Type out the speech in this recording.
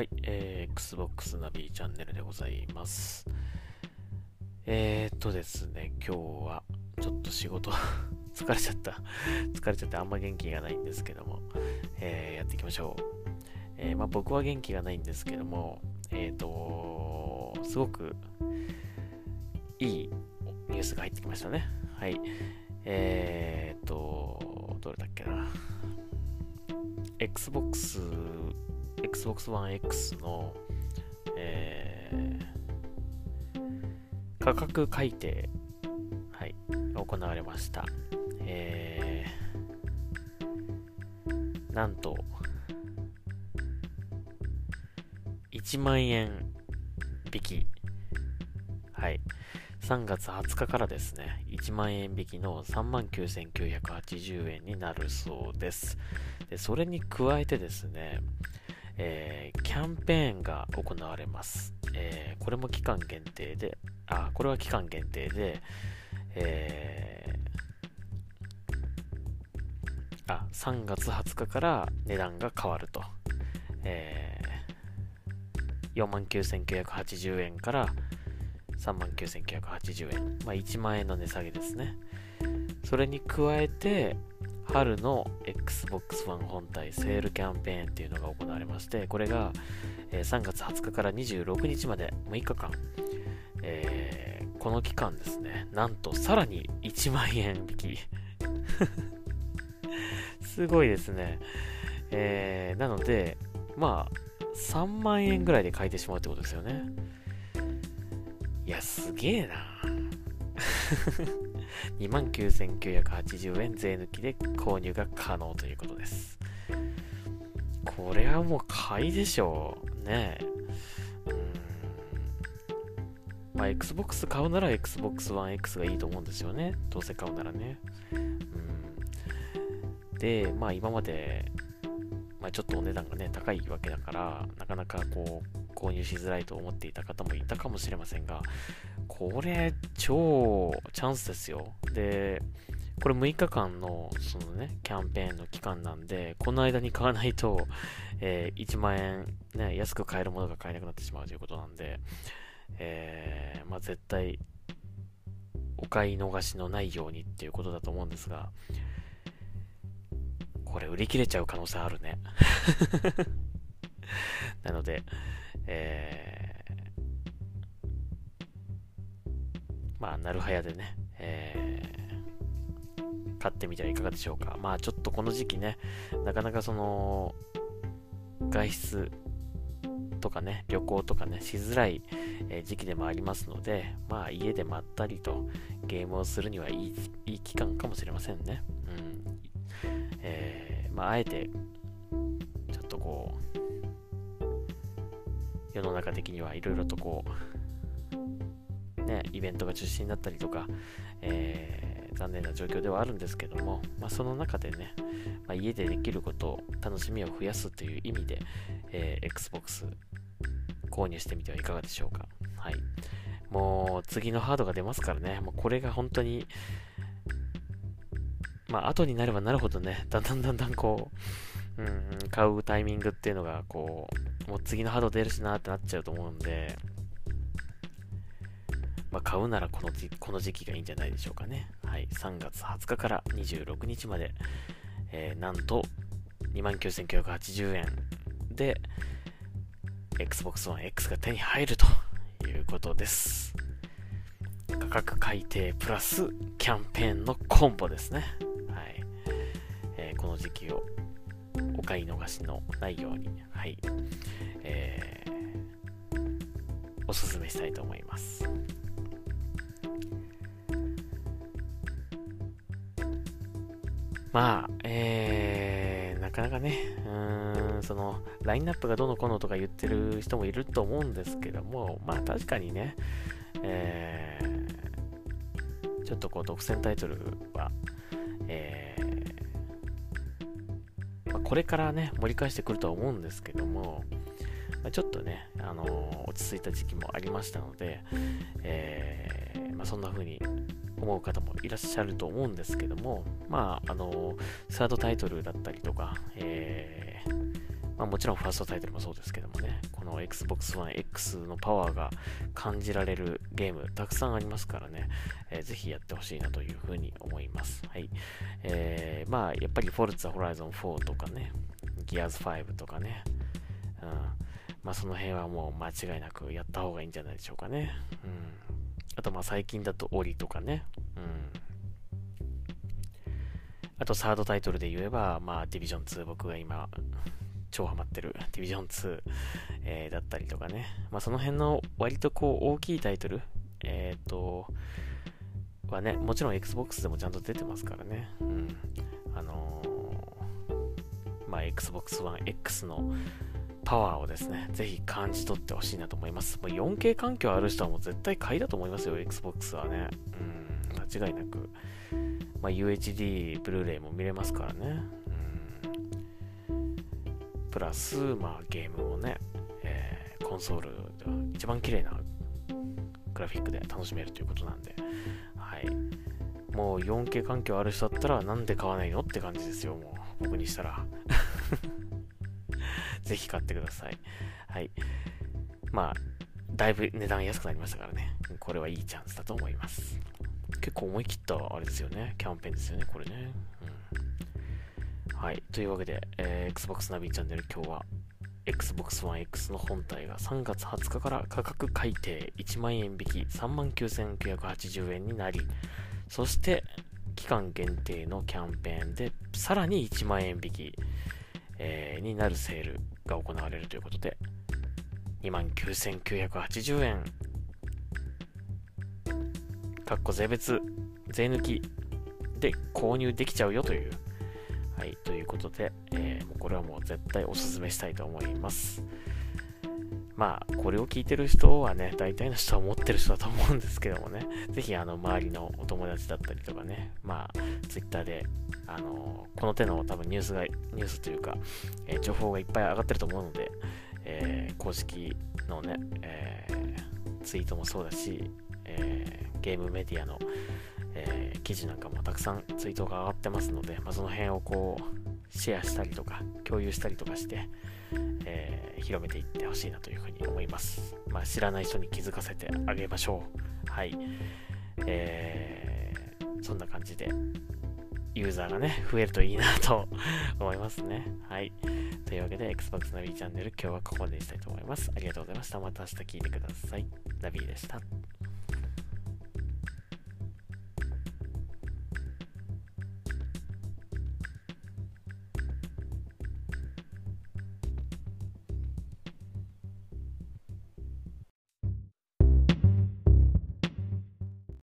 はい、えー、Xbox ナビチャンネルでございます。えーっとですね、今日はちょっと仕事 疲れちゃった。疲れちゃってあんま元気がないんですけども、えーやっていきましょう。えーまあ、僕は元気がないんですけども、えっと、すごくいいニュースが入ってきましたね。はい。えーっと、どれだっけな。Xbox Xbox One X の、えー価格改定、はい、行われました。えーなんと、1万円引き。はい。3月20日からですね、1万円引きの39,980円になるそうです。で、それに加えてですね、えーキャンペーンが行われます。えーこれも期間限定で、あ、これは期間限定で、えーあ、3月20日から値段が変わると。えー、49,980円から39,980円。まあ、1万円の値下げですね。それに加えて、春の Xbox One 本体セールキャンペーンっていうのが行われまして、これが、3月20日から26日まで6日間、えーこの期間ですね、なんとさらに1万円引き。すごいですね。えーなので、まあ、3万円ぐらいで買えてしまうってことですよね。いや、すげえな。29,980円税抜きで購入が可能ということです。これはもう買いでしょう。ねえ。うん。まあ、Xbox 買うなら Xbox One X がいいと思うんですよね。どうせ買うならね。うん。で、まあ今まで、まあちょっとお値段がね、高いわけだから、なかなかこう、購入しづらいと思っていた方もいたかもしれませんが、これ、超チャンスですよ。で、これ6日間の、そのね、キャンペーンの期間なんで、この間に買わないと、えー1万円、ね、安く買えるものが買えなくなってしまうということなんで、えーまあ絶対、お買い逃しのないようにっていうことだと思うんですが、これ売り切れちゃう可能性あるね。なので、えーまあ、なるはやでね、えー買ってみてはいかがでしょうか。まあ、ちょっとこの時期ね、なかなかその、外出とかね、旅行とかね、しづらい、時期でもありますので、まあ、家でまったりとゲームをするにはいいいい期間かもしれませんね。うん。えーまあ、あえて、ちょっとこう、世の中的にはいろいろとこう、ね、イベントが中止になったりとか、えー残念な状況ではあるんですけども、まあ、その中でね、まあ、家でできることを、楽しみを増やすという意味で、えー Xbox 購入してみてはいかがでしょうか。はい。もう次のハードが出ますからね、もうこれが本当に、まあ後になればなるほどね、だんだんだんだんこう、うん、買うタイミングっていうのが、こう、もう次のハード出るしなってなっちゃうと思うんで、まあ、買うならこの時この時期がいいんじゃないでしょうかね。はい。3月20日から26日まで、えーなんと、29,980円で、Xbox One X が手に入るということです。価格改定プラスキャンペーンのコンボですね。はい。えーこの時期をお買い逃しのないように、はい。えーおすすめしたいと思います。まあ、えー、なかなかね、うーん、その、ラインナップがどのこのとか言ってる人もいると思うんですけども、まあ確かにね、えー、ちょっとこう、独占タイトルは、えー、これからね、盛り返してくるとは思うんですけども、ま、ちょっとね、あのー落ち着いた時期もありましたので、えーまあ、そんな風に思う方もいらっしゃると思うんですけども、まあ、あのサードタイトルだったりとか、えーまあ、もちろんファーストタイトルもそうですけどもね、この Xbox One X のパワーが感じられるゲームたくさんありますからね、えー、ぜひやってほしいなというふうに思います。はい。えー、まあ、やっぱり Forza Horizon 4とかね、Gears 5とかね、うん。まあ、その辺はもう間違いなくやった方がいいんじゃないでしょうかね。うん。あと、まあ、最近だとオリとかね、うん。あと、サードタイトルで言えば、まあ、ディビジョン2、僕が今、超ハマってるディビジョン2、えー、だったりとかね。まあ、その辺の割とこう大きいタイトル、えっ、ー、と、はね、もちろん Xbox でもちゃんと出てますからね。うん。あのー、まあ、Xbox One X のパワーをですね、ぜひ感じ取ってほしいなと思います。もう 4K 環境ある人はもう絶対買いだと思いますよ、Xbox はね。うん、間違いなく。まあ、UHD、ブルーレイも見れますからね。プラス、まあ、ゲームをね、えー、コンソールでは一番綺麗なグラフィックで楽しめるということなんで、はい。もう 4K 環境ある人だったらなんで買わないのって感じですよ、もう。僕にしたら。ぜひ買ってください。はい。まあ、だいぶ値段安くなりましたからね。これはいいチャンスだと思います。結構思い切ったあれですよね。キャンペーンですよね、これね。はい。というわけで、えー、Xbox ナビチャンネル今日は Xbox One X の本体が3月20日から価格改定1万円引き39,980円になり、そして期間限定のキャンペーンでさらに1万円引き、えー、になるセールが行われるということで、29,980円、かっこ税別、税抜きで購入できちゃうよというはい、ということで、えー、これはもう絶対おすすめしたいと思います。まあ、これを聞いてる人はね、大体の人は持ってる人だと思うんですけどもね、ぜひ、あの、周りのお友達だったりとかね、まあ、Twitter で、あのこの手の多分ニュースが、ニュースというか、えー、情報がいっぱい上がってると思うので、えー、公式のね、え、ツイートもそうだし、えゲームメディアの、えー、記事なんかもたくさんツイートが上がってますので、まあ、その辺をこうシェアしたりとか共有したりとかして、えー、広めていってほしいなというふうに思います、まあ、知らない人に気づかせてあげましょうはいえー、そんな感じでユーザーがね、増えるといいなと思いますね。はい。というわけで、Xbox ナビチャンネル、今日はここまでにしたいと思います。ありがとうございました。また明日聞いてください。ナビでした。